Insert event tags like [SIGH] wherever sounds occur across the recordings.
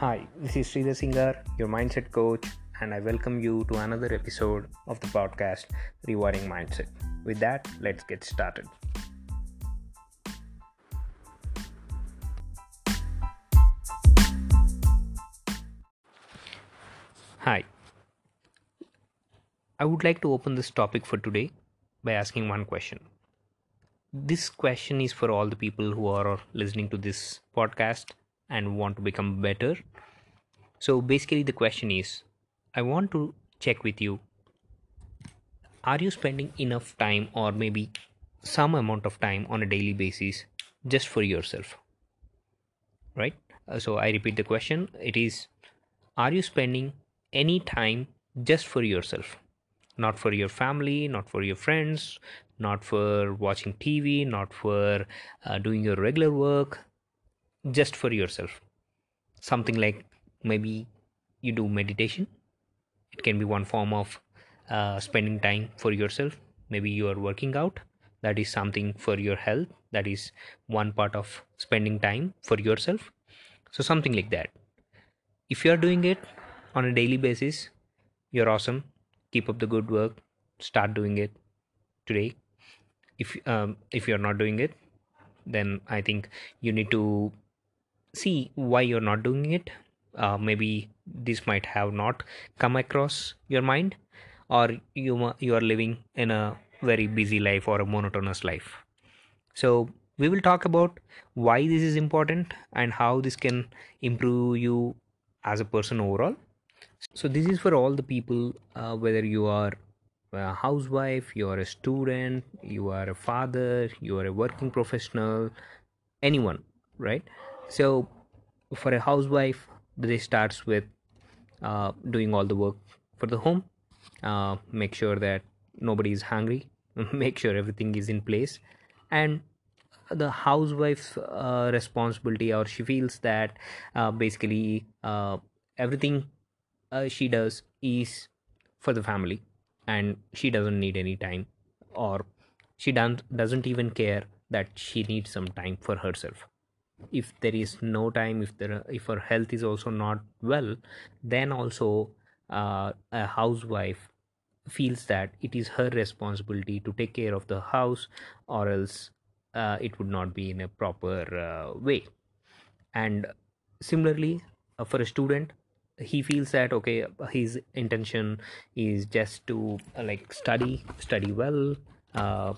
Hi, this is Sridhar Singar, your mindset coach, and I welcome you to another episode of the podcast Rewiring Mindset. With that, let's get started. Hi, I would like to open this topic for today by asking one question. This question is for all the people who are listening to this podcast and want to become better. So basically, the question is I want to check with you are you spending enough time or maybe some amount of time on a daily basis just for yourself? Right? Uh, so I repeat the question it is are you spending any time just for yourself? Not for your family, not for your friends, not for watching TV, not for uh, doing your regular work, just for yourself. Something like maybe you do meditation. It can be one form of uh, spending time for yourself. Maybe you are working out. That is something for your health. That is one part of spending time for yourself. So something like that. If you are doing it on a daily basis you're awesome. Keep up the good work. Start doing it today. If um, if you're not doing it then i think you need to see why you're not doing it? Uh, maybe this might have not come across your mind or you you are living in a very busy life or a monotonous life. So we will talk about why this is important and how this can improve you as a person overall. So this is for all the people uh, whether you are a housewife you are a student you are a father you are a working professional anyone right so for a housewife the day starts with uh, doing all the work for the home. Uh, make sure that nobody is hungry. [LAUGHS] Make sure everything is in place. And the housewife's uh, responsibility or she feels that uh, basically uh, everything uh, she does is for the family. And she doesn't need any time or she doesn't even care that she needs some time for herself if there is no time if there if her health is also not well then also uh, a housewife feels that it is her responsibility to take care of the house or else uh, it would not be in a proper uh, way. And similarly uh, for a student he feels that okay his intention is just to uh, like study study well uh,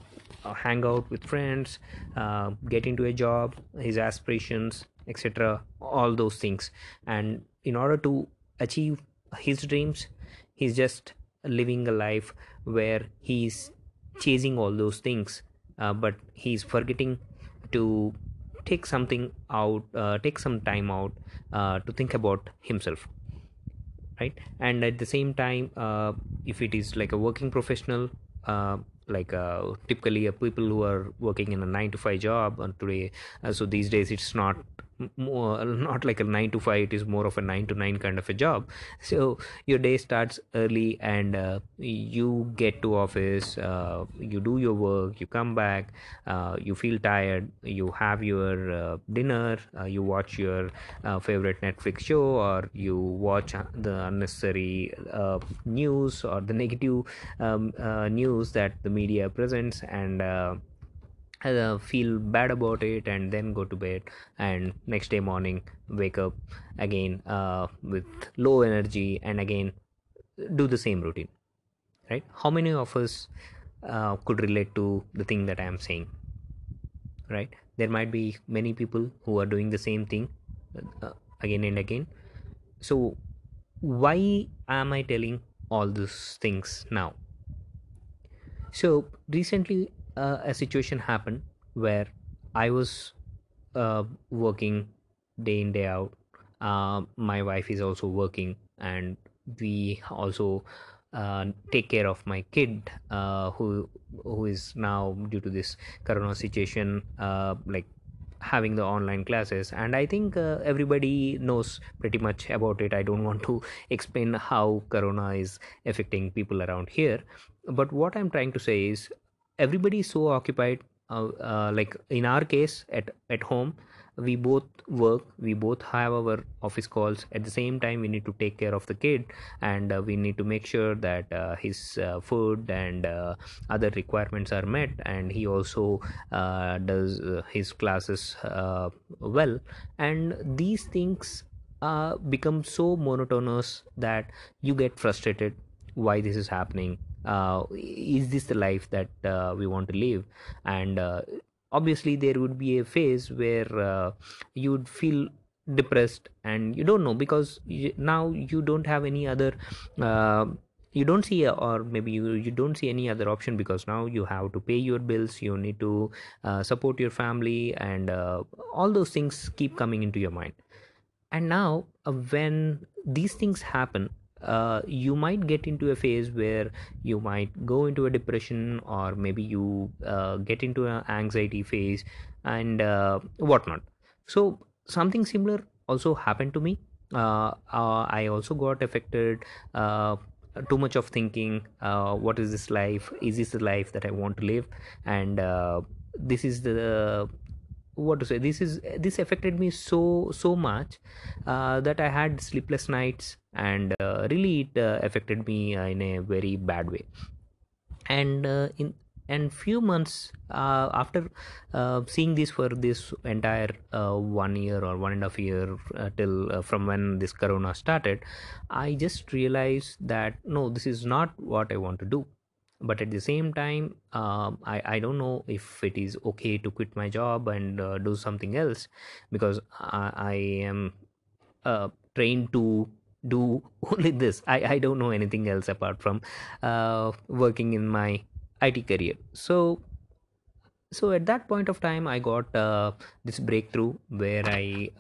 hang out with friends uh, get into a job his aspirations etc all those things. And in order to achieve his dreams he's just living a life where he's chasing all those things. Uh, but he's forgetting to take something out uh, take some time out uh, to think about himself right? And at the same time uh, if it is like a working professional uh, like uh, typically uh, people who are working in a 9 to 5 job and today uh, so these days it's not more not like a 9 to 5 it is more of a 9 to 9 kind of a job. So your day starts early and uh, you get to office uh, you do your work you come back uh, you feel tired you have your uh, dinner uh, you watch your uh, favorite netflix show or you watch the unnecessary news or the negative um, news that the media presents and uh, feel bad about it and then go to bed and next day morning wake up again uh, with low energy and again do the same routine right? How many of us uh, could relate to the thing that i am saying right? There might be many people who are doing the same thing uh, again and again. So why am i telling all these things now? So recently uh, a situation happened where I was uh, working day in day out. Uh, my wife is also working, and we also uh, take care of my kid uh, who who is now due to this corona situation uh, like having the online classes. And i think uh, everybody knows pretty much about it. I don't want to [LAUGHS] explain how corona is affecting people around here. But what i'm trying to say is everybody is so occupied uh, uh, like in our case at at home we both work we both have our office calls. At the same time we need to take care of the kid and uh, we need to make sure that uh, his uh, food and uh, other requirements are met. And he also does his classes well. And these things become so monotonous that you get frustrated why this is happening is this the life that we want to live? And obviously there would be a phase where uh, you would feel depressed and you don't know because you, now you don't have any other uh, you don't see or maybe you, you don't see any other option because now you have to pay your bills you need to uh, support your family and uh, all those things keep coming into your mind. And now uh, when these things happen uh, you might get into a phase where you might go into a depression or maybe you uh, get into an anxiety phase and uh, whatnot. So something similar also happened to me. Uh, uh, i also got affected uh, too much of thinking what is this life? Is this the life that i want to live? And this is the what to say this is this affected me so so much uh, that i had sleepless nights and uh, really it uh, affected me uh, in a very bad way. And uh, in and few months uh, after seeing this for this entire one year or one and a half year till from when this corona started i just realized that no this is not what i want to do but at the same time um, I, I don't know if it is okay to quit my job and uh, do something else because I, I am uh, trained to do [LAUGHS] only this. I, I don't know anything else apart from uh, working in my IT career. So so at that point of time I got uh, this breakthrough where I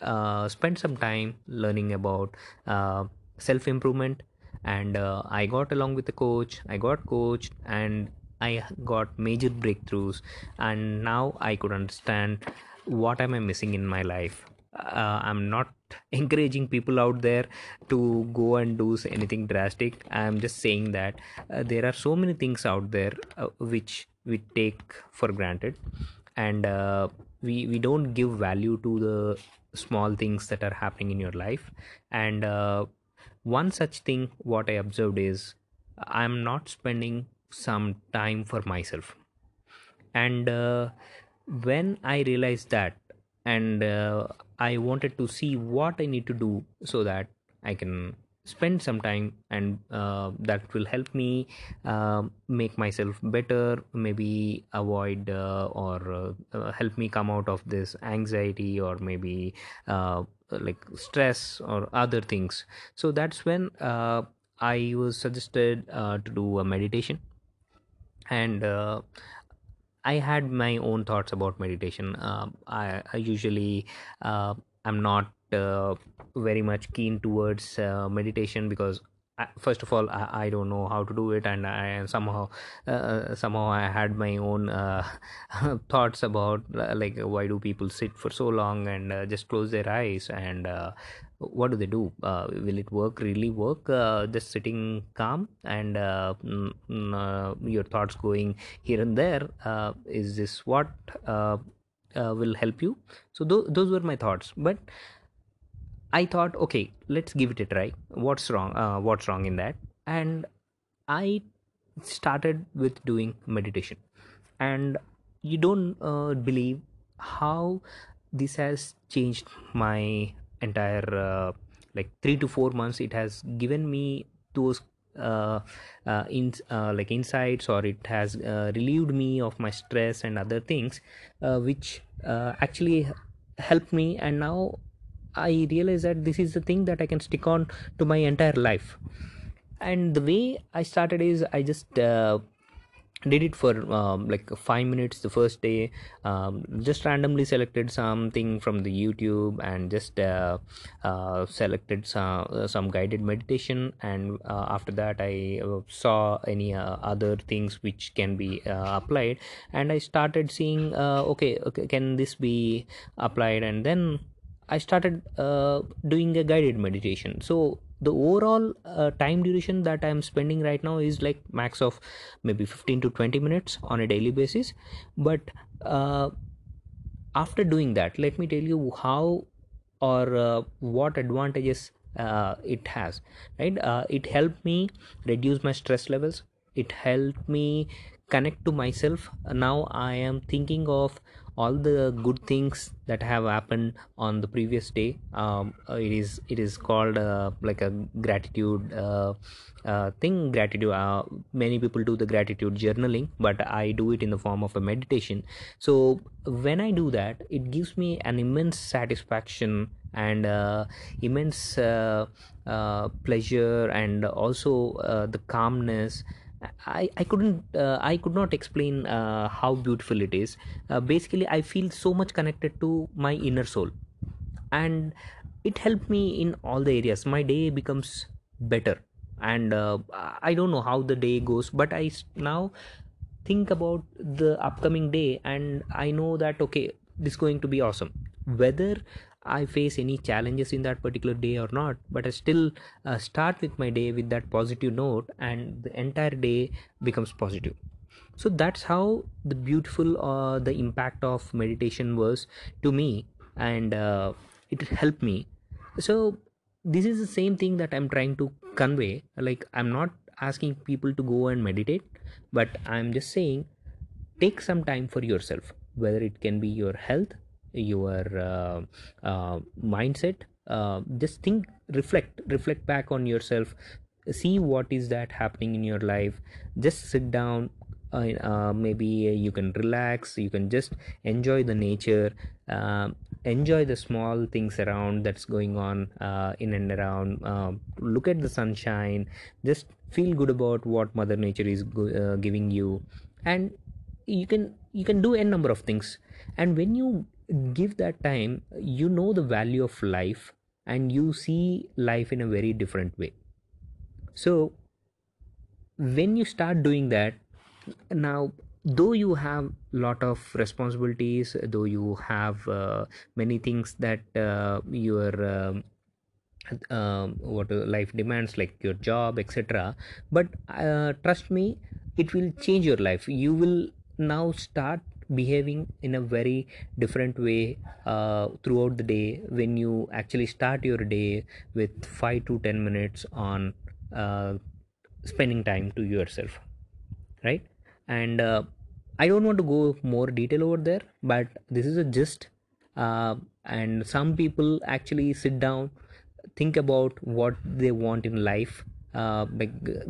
uh, spent some time learning about uh, self improvement and uh, i got along with the coach i got coached and i got major breakthroughs. And now i could understand what am i missing in my life. Uh, i'm not [LAUGHS] encouraging people out there to go and do anything drastic. I'm just saying that uh, there are so many things out there uh, which we take for granted. And uh, we we don't give value to the small things that are happening in your life. And uh, one such thing what i observed is i'm not spending some time for myself. And uh, when i realized that and uh, i wanted to see what i need to do so that i can spend some time and uh, that will help me uh, make myself better maybe avoid uh, or uh, help me come out of this anxiety or maybe uh, Uh, like stress or other things. So that's when uh, i was suggested uh, to do a meditation. And i had my own thoughts about meditation. Um, I, I, usually i'm not uh, very much keen towards uh, meditation because first of all I, I, don't know how to do it and i somehow uh, somehow i had my own uh, [LAUGHS] thoughts about uh, like why do people sit for so long and uh, just close their eyes and what do they do? Will it work really work? Just sitting calm and mm, mm, your thoughts going here and there is this what will help you? So th- those were my thoughts. But I thought, okay, let's give it a try. What's wrong? Uh, what's wrong in that? And I started with doing meditation, and you don't uh, believe how this has changed my entire uh, like three to four months. It has given me those uh, uh, in uh, like insights or it has uh, relieved me of my stress and other things uh, which uh, actually helped me and now i realized that this is the thing that i can stick on to my entire life. And the way i started is i just uh, did it for um, like five minutes the first day. Um, just randomly selected something from the youtube and just uh, uh, selected some, uh, some guided meditation. And uh, after that i uh, saw any uh, other things which can be applied. And i started seeing okay, okay can this be applied? And then I started uh, doing a guided meditation. So the overall uh, time duration that i'm spending right now is like max of maybe 15 to 20 minutes on a daily basis. But uh, after doing that let me tell you how or uh, what advantages uh, it has right? Uh, it helped me reduce my stress levels. It helped me connect to myself. Now i am thinking of all the good things that have happened on the previous day um, uh, it is it is called uh, like a gratitude uh, uh, thing gratitude uh, many people do the gratitude journaling but i do it in the form of a meditation. So when i do that it gives me an immense satisfaction and uh, immense pleasure and also the calmness I, I couldn't uh, I could not explain uh, how beautiful it is. Uh, basically, I feel so much connected to my inner soul, and it helped me in all the areas. My day becomes better, and uh, I don't know how the day goes, but I now think about the upcoming day, and I know that okay, this is going to be awesome. Whether I face any challenges in that particular day or not, but I still uh, start with my day with that positive note, and the entire day becomes positive. So that's how the beautiful uh, the impact of meditation was to me, and uh, it helped me. So this is the same thing that I'm trying to convey. Like I'm not asking people to go and meditate, but I'm just saying take some time for yourself whether it can be your health your uh, uh, mindset uh, just think reflect reflect back on yourself. See what is that happening in your life. Just sit down uh, uh, maybe you can relax you can just enjoy the nature um, enjoy the small things around that's going on uh, in and around uh, look at the sunshine just feel good about what mother nature is go- uh, giving you. And you can you can do n number of things. And when you give that time you know the value of life and you see life in a very different way. So when you start doing that now though you have lot of responsibilities though you have uh, many things that uh, your um, um, what uh, life demands like your job etc but uh, trust me it will change your life. You will now start behaving in a very different way uh, throughout the day when you actually start your day with 5 to 10 minutes on uh, spending time to yourself right? And uh, i don't want to go more detail over there but this is a gist uh, and some people actually sit down think about what they want in life uh,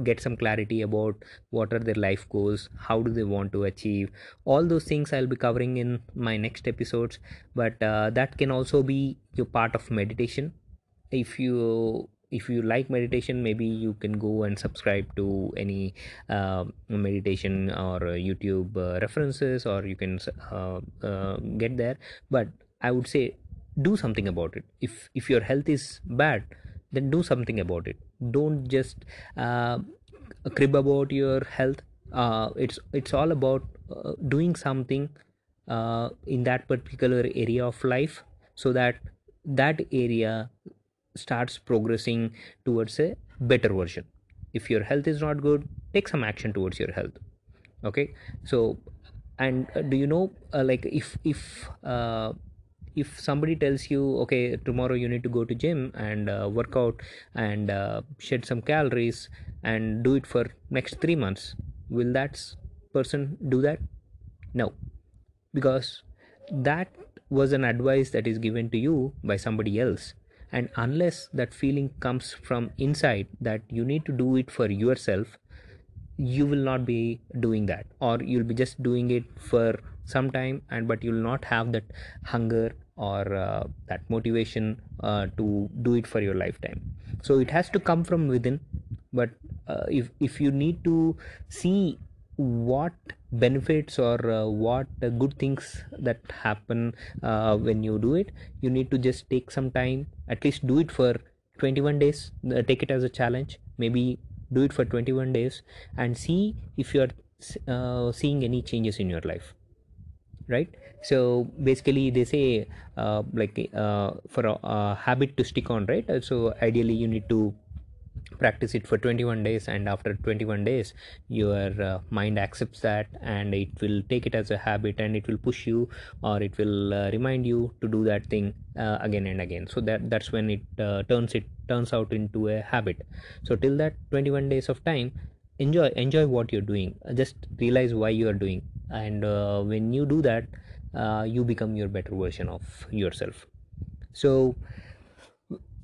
get some clarity about what are their life goals how do they want to achieve. All those things i'll be covering in my next episodes but uh, that can also be your part of meditation. If you if you like meditation maybe you can go and subscribe to any uh, meditation or youtube uh, references or you can uh, uh, get there. But i would say do something about it. If if your health is bad then do something about it don't just uh, crib about your health. Uh, it's it's all about uh, doing something uh, in that particular area of life so that that area starts progressing towards a better version. If your health is not good take some action towards your health. Okay? So and uh, do you know uh, like if if uh, if somebody tells you okay tomorrow you need to go to gym and uh, work out and uh, shed some calories and do it for next 3 months will that person do that? No. Because that was an advice that is given to you by somebody else. And unless that feeling comes from inside that you need to do it for yourself you will not be doing that. Or you'll be just doing it for some time and but you'll not have that hunger or uh, that motivation uh, to do it for your lifetime. So it has to come from within but uh, if if you need to see what benefits or uh, what good things that happen uh, when you do it you need to just take some time at least do it for 21 days uh, take it as a challenge maybe do it for 21 days and see if you're uh, seeing any changes in your life right? So basically they say uh, like uh, for a, a habit to stick on right? Uh, so ideally you need to practice it for 21 days and after 21 days your uh, mind accepts that and it will take it as a habit and it will push you or it will uh, remind you to do that thing uh, again and again. So that that's when it turns it turns out into a habit. So till that 21 days of time enjoy enjoy what you're doing. Just realize why you are doing and uh, when you do that uh, you become your better version of yourself. So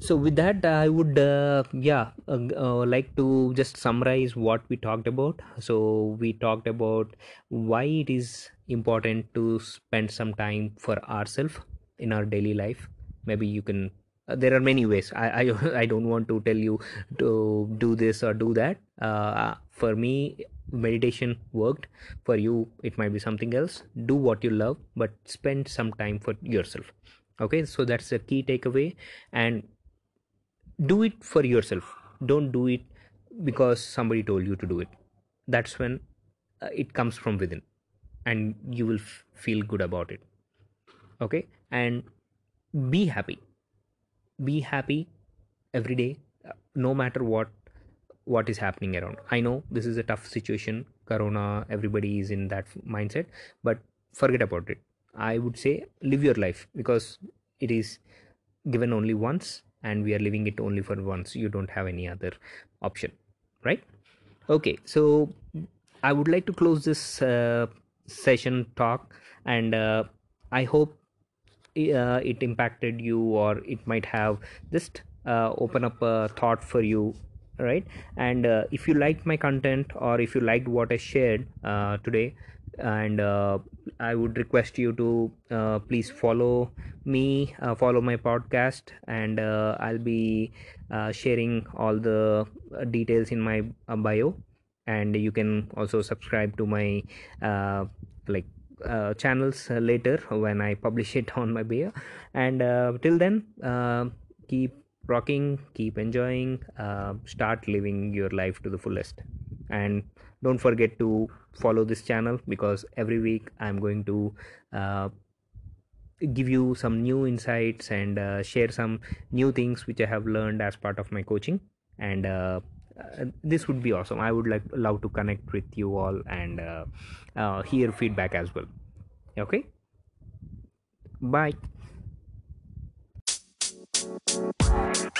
so with that i would uh, yeah uh, uh, like to just summarize what we talked about. So we talked about why it is important to spend some time for ourselves in our daily life. Maybe you can uh, there are many ways. I, I [LAUGHS] i don't want to tell you to do this or do that. Uh, for me meditation worked. For you it might be something else. Do what you love but spend some time for yourself. Okay so that's the key takeaway. And do it for yourself. Don't do it because somebody told you to do it. That's when uh, it comes from within and you will f- feel good about it. Okay and be happy. Be happy every day uh, no matter what what is happening around. I know this is a tough situation corona everybody is in that mindset but forget about it. I would say live your life because it is given only once and we are living it only for once. You don't have any other option right? Okay so i would like to close this uh, session talk and uh, i hope uh, it impacted you or it might have just uh, open up a thought for you right? And uh, if you liked my content or if you liked what i shared uh, today and uh, i would request you to uh, please follow me uh, follow my podcast and uh, i'll be sharing all the details in my bio. And you can also subscribe to my like uh, channels later when i publish it [LAUGHS] on my bio. And uh, till then keep rocking keep enjoying uh, start living your life to the fullest. And don't forget to follow this channel because every week i'm going to uh, give you some new insights and uh, share some new things which i have learned as part of my coaching. And uh, uh, this would be awesome. I would like love to connect with you all and uh, hear feedback as well. Okay? Bye Thank you.